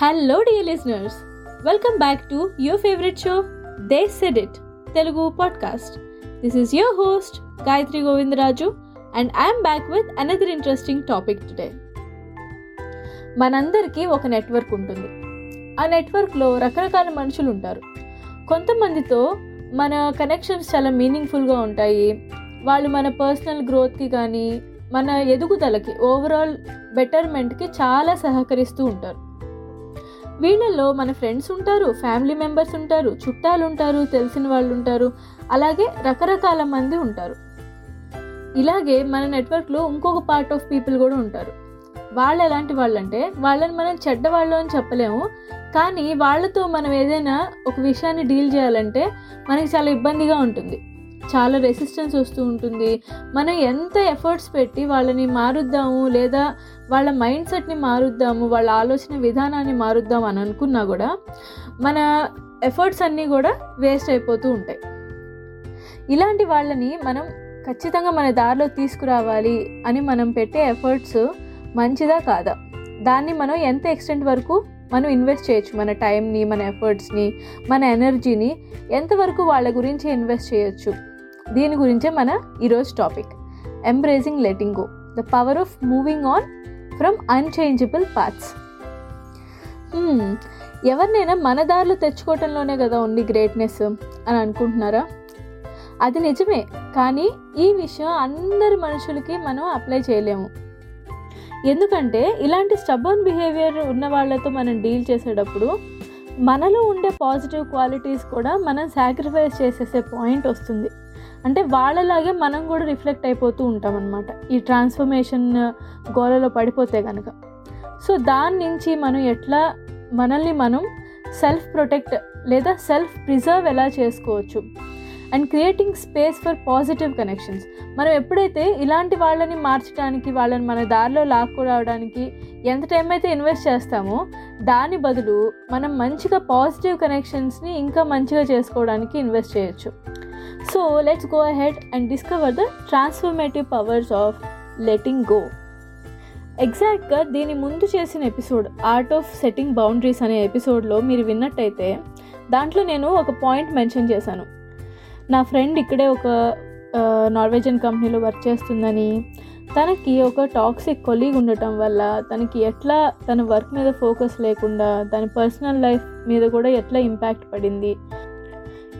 Hello dear listeners welcome back to your favourite show they said it Telugu podcast this is your host Gayatri Govindaraju and I'm back with another interesting topic today మనందరికీ ఒక network ఉంటుంది. ఆ నెట్వర్క్లో రకరకాల మనుషులు ఉంటారు. కొంతమందితో మన కనెక్షన్స్ చాలా మీనింగ్ఫుల్గా ఉంటాయి. వాళ్ళు మన పర్సనల్ గ్రోత్కి కానీ మన ఎదుగుదలకి ఓవరాల్ బెటర్మెంట్కి చాలా సహకరిస్తూ ఉంటారు. వీళ్ళల్లో మన ఫ్రెండ్స్ ఉంటారు ఫ్యామిలీ మెంబర్స్ ఉంటారు చుట్టాలు ఉంటారు తెలిసిన వాళ్ళు ఉంటారు అలాగే రకరకాల మంది ఉంటారు. ఇలాగే మన నెట్వర్క్లో ఇంకొక పార్ట్ ఆఫ్ పీపుల్ కూడా ఉంటారు. వాళ్ళు ఎలాంటి వాళ్ళు అంటే వాళ్ళని మనం చెడ్డవాళ్ళు అని చెప్పలేము కానీ వాళ్ళతో మనం ఏదైనా ఒక విషయాన్ని డీల్ చేయాలంటే మనకి చాలా ఇబ్బందిగా ఉంటుంది. చాలా రెసిస్టెన్స్ వస్తూ ఉంటుంది. మనం ఎంత ఎఫర్ట్స్ పెట్టి వాళ్ళని మారుద్దాము లేదా వాళ్ళ మైండ్ సెట్ని మారుద్దాము వాళ్ళ ఆలోచన విధానాన్ని మారుద్దాం అని అనుకున్నా కూడా మన ఎఫర్ట్స్ అన్నీ కూడా వేస్ట్ అయిపోతూ ఉంటాయి. ఇలాంటి వాళ్ళని మనం ఖచ్చితంగా మన దారిలో తీసుకురావాలి అని మనం పెట్టే ఎఫర్ట్స్ మంచిదా కాదా? దాన్ని మనం ఎంత ఎక్స్టెంట్ వరకు మనం ఇన్వెస్ట్ చేయొచ్చు. మన టైంని మన ఎఫర్ట్స్ని మన ఎనర్జీని ఎంతవరకు వాళ్ళ గురించి ఇన్వెస్ట్ చేయొచ్చు. దీని గురించే మన ఈరోజు topic embracing letting go the power of moving on from unchangeable paths ఎవరినైనా మన దారిలో తెచ్చుకోవటంలోనే కదా ఉంది గ్రేట్నెస్ అని అనుకుంటున్నారా? అది నిజమే. కానీ ఈ విషయం అందరి మనుషులకి మనం అప్లై చేయలేము. ఎందుకంటే ఇలాంటి స్టబన్ బిహేవియర్ ఉన్న వాళ్ళతో మనం డీల్ చేసేటప్పుడు మనలో ఉండే పాజిటివ్ క్వాలిటీస్ కూడా మనం సాక్రిఫైస్ చేసేసే పాయింట్ వస్తుంది. అంటే వాళ్ళలాగే మనం కూడా రిఫ్లెక్ట్ అయిపోతూ ఉంటాం అనమాట ఈ ట్రాన్స్ఫర్మేషన్ గోలలో పడిపోతే కనుక సో దాని నుంచి మనం ఎట్లా మనల్ని మనం సెల్ఫ్ ప్రొటెక్ట్ లేదా సెల్ఫ్ ప్రిజర్వ్ ఎలా చేసుకోవచ్చు? And creating space for positive connections మనం ఎప్పుడైతే ఇలాంటి వాళ్ళని మార్చడానికి వాళ్ళని మన దారిలో లాక్కురావడానికి ఎంత టైం అయితే ఇన్వెస్ట్ చేస్తామో దాని బదులు మనం మంచిగా పాజిటివ్ కనెక్షన్స్ని ఇంకా మంచిగా చేసుకోవడానికి ఇన్వెస్ట్ చేయొచ్చు. So let's go ahead and discover the transformative powers of letting go ఎగ్జాక్ట్గా దీని ముందు చేసిన episode art of setting boundaries అనే ఎపిసోడ్లో మీరు విన్నట్టయితే దాంట్లో నేను ఒక పాయింట్ మెన్షన్ చేశాను. నా ఫ్రెండ్ ఇక్కడే ఒక నార్వేజియన్ కంపెనీలో వర్క్ చేస్తుందని తనకి ఒక టాక్సిక్ కొలీగ్ ఉండటం వల్ల తనకి ఎట్లా తన వర్క్ మీద ఫోకస్ లేకుండా తన పర్సనల్ లైఫ్ మీద కూడా ఎట్లా ఇంపాక్ట్ పడింది.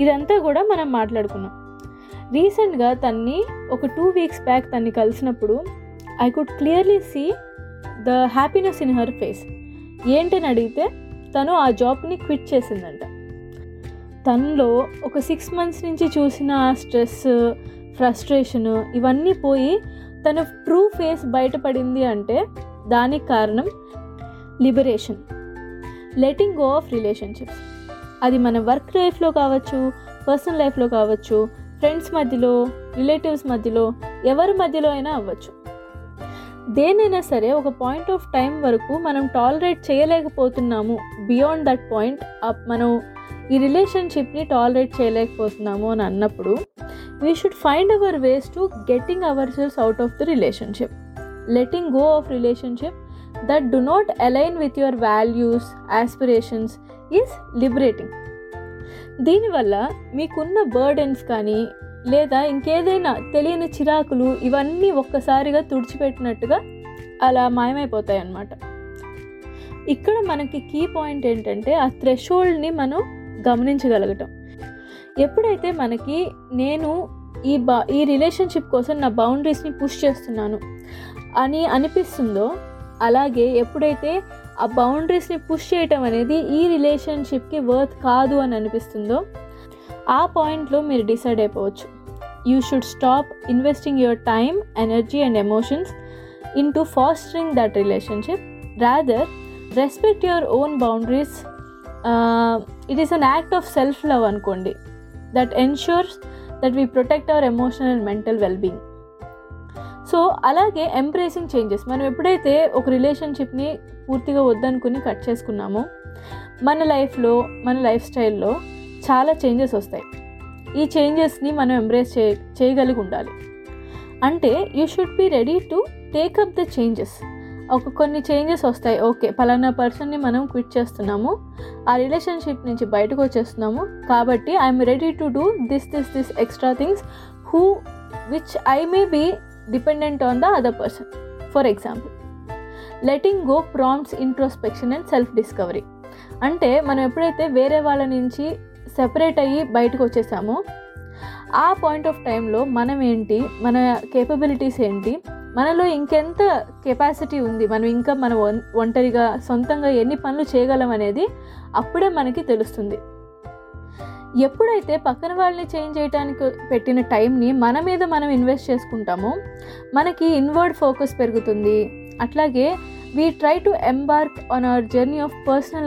ఇదంతా కూడా మనం మాట్లాడుకున్నాం. రీసెంట్గా తన్ని ఒక టూ వీక్స్ బ్యాక్ తన్ని కలిసినప్పుడు I could clearly see the happiness in her face. ఏంటని అడిగితే తను ఆ జాబ్ని క్విట్ చేసిందంట. తనలో ఒక సిక్స్ మంత్స్ నుంచి చూసిన ఆ స్ట్రెస్ ఫ్రస్ట్రేషన్ ఇవన్నీ పోయి తన ట్రూ ఫేస్ బయటపడింది అంటే దానికి కారణం liberation letting go of relationships అది మన వర్క్ లైఫ్లో కావచ్చు పర్సనల్ లైఫ్లో కావచ్చు ఫ్రెండ్స్ మధ్యలో రిలేటివ్స్ మధ్యలో ఎవరి మధ్యలో అయినా అవ్వచ్చు. దేనైనా సరే ఒక పాయింట్ ఆఫ్ టైం వరకు మనం టాలరేట్ చేయలేకపోతున్నాము. బియాండ్ దట్ పాయింట్ మనం ఈ రిలేషన్షిప్ని టాలరేట్ చేయలేకపోతున్నాము అని అన్నప్పుడు we should find our ways to getting our selves out of the relationship letting go of relationship that do not align with your values aspirations is liberating దీనివల్ల మీకున్న burdens కానీ లేదా ఇంకేదైనా తెలియని చిరాకులు ఇవన్నీ ఒక్కసారిగా తుడిచిపెట్టినట్టుగా అలా మాయమైపోతాయి అన్నమాట ఇక్కడ మనకి కీ పాయింట్ ఏంటంటే ఆ థ్రెషోల్డ్ని మనం గమనించగలగటం. ఎప్పుడైతే మనకి నేను ఈ బా ఈ రిలేషన్షిప్ కోసం నా బౌండరీస్ని పుష్ చేస్తున్నాను అని అనిపిస్తుందో అలాగే ఎప్పుడైతే ఆ బౌండరీస్ని పుష్ చేయటం అనేది ఈ రిలేషన్షిప్కి వర్త్ కాదు అని అనిపిస్తుందో ఆ పాయింట్లో మీరు డిసైడ్ అయిపోవచ్చు. You should stop investing your time energy and emotions into fostering that relationship. Rather respect your own boundaries it is an act of self love అనుకోండి that ensures that we protect our emotional and mental wellbeing so అలాగే embracing changes మనం ఎప్పుడైతే ఒక రిలేషన్షిప్ని పూర్తిగా వద్దనుకుని cut చేసుకున్నామో మన లైఫ్లో మన లైఫ్ స్టైల్లో చాలా చేంజెస్ వస్తాయి. ఈ చేంజెస్ని మనం ఎంబ్రేస్ చే చేయగలిగి ఉండాలి. అంటే you should be ready to take up the changes ఒక కొన్ని చేంజెస్ వస్తాయి. ఓకే పలానా పర్సన్ని మనం క్విట్ చేస్తున్నాము. ఆ రిలేషన్షిప్ నుంచి బయటకు వచ్చేస్తున్నాము. కాబట్టి I'm ready to do this this this extra things. Who which I may be dependent on the other person. For example letting go prompts introspection and self discovery. అంటే మనం ఎప్పుడైతే వేరే వాళ్ళ నుంచి సెపరేట్ అయ్యి బయటకు వచ్చేసామో ఆ పాయింట్ ఆఫ్ టైంలో మనం ఏంటి మన కేపబిలిటీస్ ఏంటి మనలో ఇంకెంత కెపాసిటీ ఉంది? మనం ఇంకా మన ఒం- ఒంటరిగా సొంతంగా ఎన్ని పనులు చేయగలం అనేది అప్పుడే మనకి తెలుస్తుంది. ఎప్పుడైతే పక్కన వాళ్ళని చేంజ్ చేయడానికి పెట్టిన టైంని మన మీద మనం ఇన్వెస్ట్ చేసుకుంటామో మనకి ఇన్వర్డ్ ఫోకస్ పెరుగుతుంది. అట్లాగే we try to embark on our journey of personal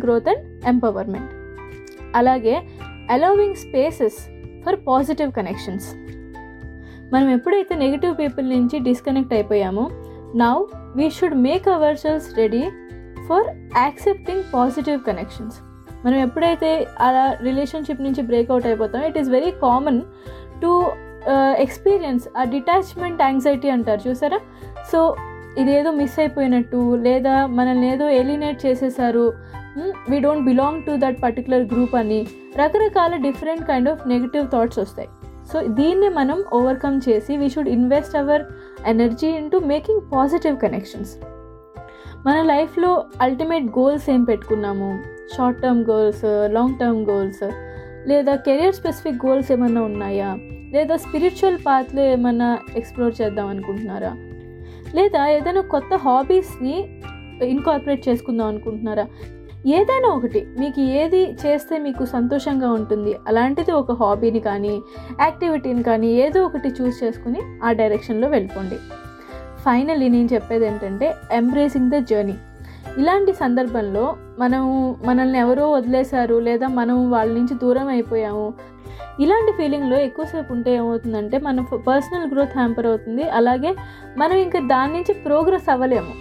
Growth and empowerment అలాగే allowing spaces for positive connections మనం ఎప్పుడైతే నెగిటివ్ పీపుల్ నుంచి disconnect అయిపోయామో now we should make our selves ready for accepting positive connections మనం ఎప్పుడైతే అలా relationship నుంచి break out అయిపోతామో it is very common to experience a detachment anxiety అంటారు చూసారా? సో ఇదేదో మిస్ అయిపోయినట్టు లేదా మనల్ని ఏదో ఎలినేట్ చేసేసారు we don't belong to that particular group అని రకరకాల different kind of negative thoughts వస్తాయి. సో దీన్ని మనం ఓవర్కమ్ చేసి we should invest our energy into making positive connections మన లైఫ్లో అల్టిమేట్ గోల్స్ ఏం పెట్టుకున్నాము? Short term goals long term goals లేదా కెరియర్ స్పెసిఫిక్ గోల్స్ ఏమైనా ఉన్నాయా? లేదా స్పిరిచువల్ పాత్లో ఏమైనా ఎక్స్ప్లోర్ చేద్దాం అనుకుంటున్నారా? లేదా ఏదైనా కొత్త హాబీస్ని ఇన్కార్పొరేట్ చేసుకుందాం అనుకుంటున్నారా? ఏదైనా ఒకటి మీకు ఏది చేస్తే మీకు సంతోషంగా ఉంటుంది అలాంటిది ఒక హాబీని కానీ యాక్టివిటీని కానీ ఏదో ఒకటి చూస్ చేసుకుని ఆ డైరెక్షన్లో వెళ్ళిపోండి. ఫైనల్లీ నేను చెప్పేది ఏంటంటే ఎంబ్రేసింగ్ ద జర్నీ. ఇలాంటి సందర్భంలో మనం మనల్ని ఎవరో వదిలేశారు లేదా మనం వాళ్ళ నుంచి దూరం అయిపోయాము ఇలాంటి ఫీలింగ్లో ఎక్కువసేపు ఉంటే ఏమవుతుందంటే మన పర్సనల్ గ్రోత్ హ్యాంపర్ అవుతుంది అలాగే మనం ఇంకా దాని నుంచి progress అవ్వలేము.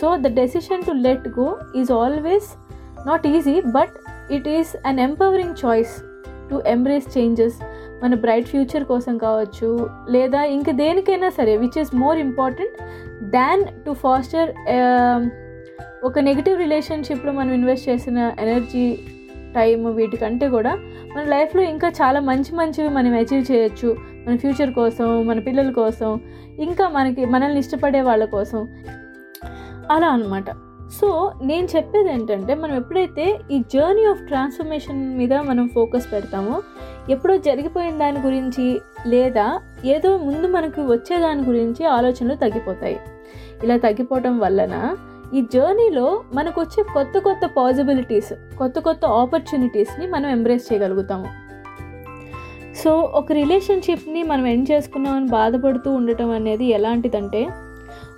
So the decision to let go is always not easy but it is an empowering choice to embrace changes మన బ్రైట్ ఫ్యూచర్ కోసం కావచ్చు లేదా ఇంక దేనికైనా సరే which is more important than to foster ఒక నెగిటివ్ రిలేషన్షిప్లో మనం ఇన్వెస్ట్ చేసిన ఎనర్జీ టైం వీటికంటే కూడా మన లైఫ్లో ఇంకా చాలా మంచి మంచివి మనం అచీవ్ చేయొచ్చు. మన ఫ్యూచర్ కోసం మన పిల్లల కోసం ఇంకా మనకి మనల్ని ఇష్టపడే వాళ్ళ కోసం. అలా అనమాట సో నేను చెప్పేది ఏంటంటే మనం ఎప్పుడైతే ఈ జర్నీ ఆఫ్ ట్రాన్స్ఫర్మేషన్ మీద మనం ఫోకస్ పెడతామో ఎప్పుడో జరిగిపోయిన దాని గురించి లేదా ఏదో ముందు మనకు వచ్చే దాని గురించి ఆలోచనలు తగ్గిపోతాయి. ఇలా తగ్గిపోవటం వలన ఈ జర్నీలో మనకు వచ్చే కొత్త కొత్త పాసిబిలిటీస్ కొత్త కొత్త ఆపర్చునిటీస్ని మనం ఎంబ్రేస్ చేయగలుగుతాము. సో ఒక రిలేషన్షిప్ని మనం ఎండ్ చేసుకున్నామని బాధపడుతూ ఉండటం అనేది ఎలాంటిదంటే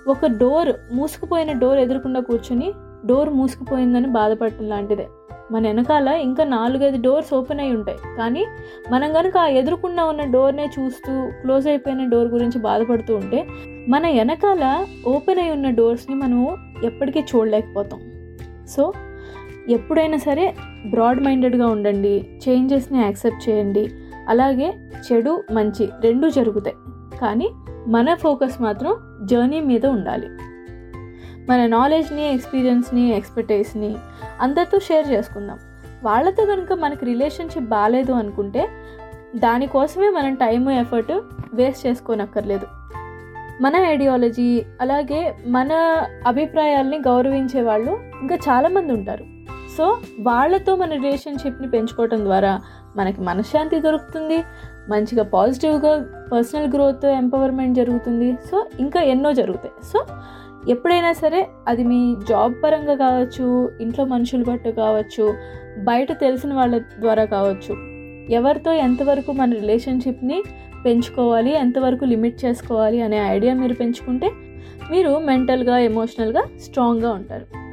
ఒక డోర్ మూసుకుపోయిన డోర్ ఎదురుకుండా కూర్చుని డోర్ మూసుకుపోయిందని బాధపడటం లాంటిదే. మన వెనకాల ఇంకా నాలుగైదు డోర్స్ ఓపెన్ అయి ఉంటాయి. కానీ మనం కనుక ఆ ఎదురుకుండా ఉన్న డోర్నే చూస్తూ క్లోజ్ అయిపోయిన డోర్ గురించి బాధపడుతూ ఉంటే మన వెనకాల ఓపెన్ అయి ఉన్న డోర్స్ని మనం ఎప్పటికీ చూడలేకపోతాం. సో ఎప్పుడైనా సరే బ్రాడ్ మైండెడ్గా ఉండండి చేంజెస్ని యాక్సెప్ట్ చేయండి. అలాగే చెడు మంచి రెండూ జరుగుతాయి. కానీ మన ఫోకస్ మాత్రం జర్నీ మీద ఉండాలి. మన నాలెడ్జ్ని ఎక్స్పీరియన్స్ని ఎక్స్పర్టైజ్ని అందరితో షేర్ చేసుకుందాం. వాళ్ళతో కనుక మనకి రిలేషన్షిప్ బాగాలేదు అనుకుంటే దానికోసమే మనం టైం ఎఫర్ట్ వేస్ట్ చేసుకోనక్కర్లేదు. మన ఐడియాలజీ అలాగే మన అభిప్రాయాల్ని గౌరవించే వాళ్ళు ఇంకా చాలామంది ఉంటారు. సో వాళ్ళతో మన రిలేషన్షిప్ని పెంచుకోవటం ద్వారా మనకి మనశ్శాంతి దొరుకుతుంది మంచిగా పాజిటివ్గా పర్సనల్ గ్రోత్ ఎంపవర్మెంట్ జరుగుతుంది. సో ఇంకా ఎన్నో జరుగుతాయి. సో ఎప్పుడైనా సరే అది మీ జాబ్ పరంగా కావచ్చు ఇంట్లో మనుషులు బట్టు కావచ్చు బయట తెలిసిన వాళ్ళ ద్వారా కావచ్చు. ఎవరితో ఎంతవరకు మన రిలేషన్షిప్ని పెంచుకోవాలి ఎంతవరకు లిమిట్ చేసుకోవాలి అనే ఐడియా మీరు పెంచుకుంటే మీరు మెంటల్గా ఎమోషనల్గా స్ట్రాంగ్గా ఉంటారు.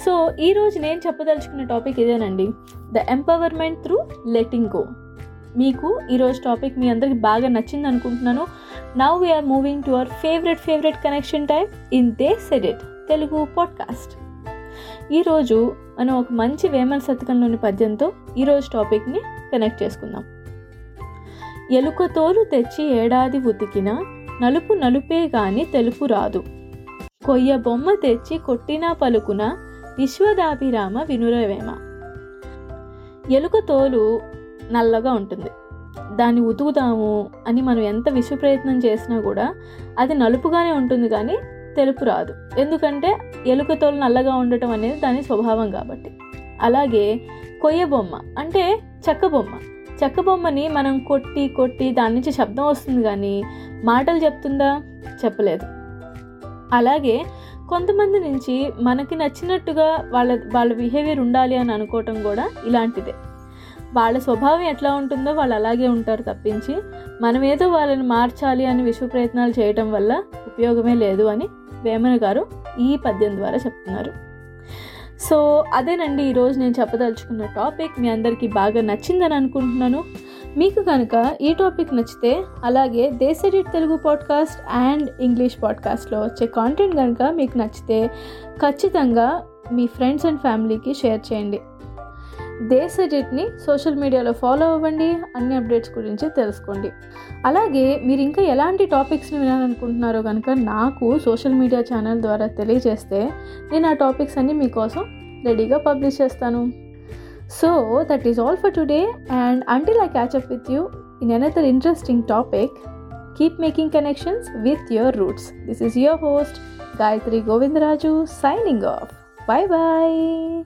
సో ఈరోజు నేను చెప్పదలుచుకున్న టాపిక్ ఇదేనండి. The empowerment through letting go. మీకు ఈరోజు టాపిక్ మీ అందరికి బాగా నచ్చింది అనుకుంటున్నాను. Now we're moving to our favourite favourite connection type in they said it Telugu podcast ఈరోజు మనం ఒక మంచి వేమన శతకంలోని పద్యంతో ఈరోజు టాపిక్ని కనెక్ట్ చేసుకుందాం. ఎలుక తోలు తెచ్చి ఏడాది ఉతికిన నలుపు నలుపే గాని తెలుపు రాదు. కొయ్య బొమ్మ తెచ్చి కొట్టినా పలుకున విశ్వదాభిరామ వినురవేమ. ఎలుక తోలు నల్లగా ఉంటుంది. దాన్ని ఉతుకుతాము అని మనం ఎంత విశ్వ ప్రయత్నం చేసినా కూడా అది నలుపుగానే ఉంటుంది కానీ తెలుపు రాదు. ఎందుకంటే ఎలుక తోలు నల్లగా ఉండటం అనేది దాని స్వభావం కాబట్టి. అలాగే కొయ్య బొమ్మ అంటే చెక్క బొమ్మ. చెక్క బొమ్మని మనం కొట్టి కొట్టి దాని నుంచి శబ్దం వస్తుంది కానీ మాటలు చెప్తుందా? చెప్పలేదు. అలాగే కొంతమంది నుంచి మనకి నచ్చినట్టుగా వాళ్ళ వాళ్ళ బిహేవియర్ ఉండాలి అని అనుకోవటం కూడా ఇలాంటిదే. వాళ్ళ స్వభావం ఎట్లా ఉంటుందో వాళ్ళు అలాగే ఉంటారు తప్పించి మనం ఏదో వాళ్ళని మార్చాలి అని విశ్వ ప్రయత్నాలు చేయటం వల్ల ఉపయోగమే లేదు అని వేమన గారు ఈ పద్యం ద్వారా చెప్తున్నారు. సో అదేనండి ఈరోజు నేను చెప్పదలుచుకున్న టాపిక్ మీ అందరికీ బాగా నచ్చిందని అనుకుంటున్నాను. మీకు కనుక ఈ టాపిక్ నచ్చితే అలాగే they said it Telugu podcast and English పాడ్కాస్ట్లో వచ్చే కాంటెంట్ కనుక మీకు నచ్చితే ఖచ్చితంగా మీ ఫ్రెండ్స్ అండ్ ఫ్యామిలీకి షేర్ చేయండి. దేశడిట్ని సోషల్ మీడియాలో ఫాలో అవ్వండి అన్ని అప్డేట్స్ గురించి తెలుసుకోండి. అలాగే మీరు ఇంకా ఎలాంటి టాపిక్స్ని వినాలనుకుంటున్నారో కనుక నాకు సోషల్ మీడియా ఛానల్ ద్వారా తెలియజేస్తే నేను ఆ టాపిక్స్ అన్నీ మీకోసం రెడీగా పబ్లిష్ చేస్తాను. So, that is all for today, and until I catch up with you in another interesting topic, keep making connections with your roots. This is your host, Gayatri Govindraju, signing off. Bye bye.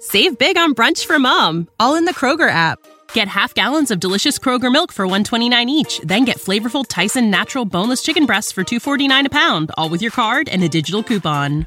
Save big on brunch for mom, all in the Kroger app. Get half gallons of delicious Kroger milk for 129 each, then get flavorful Tyson natural boneless chicken breasts for 249 a pound, all with your card and a digital coupon.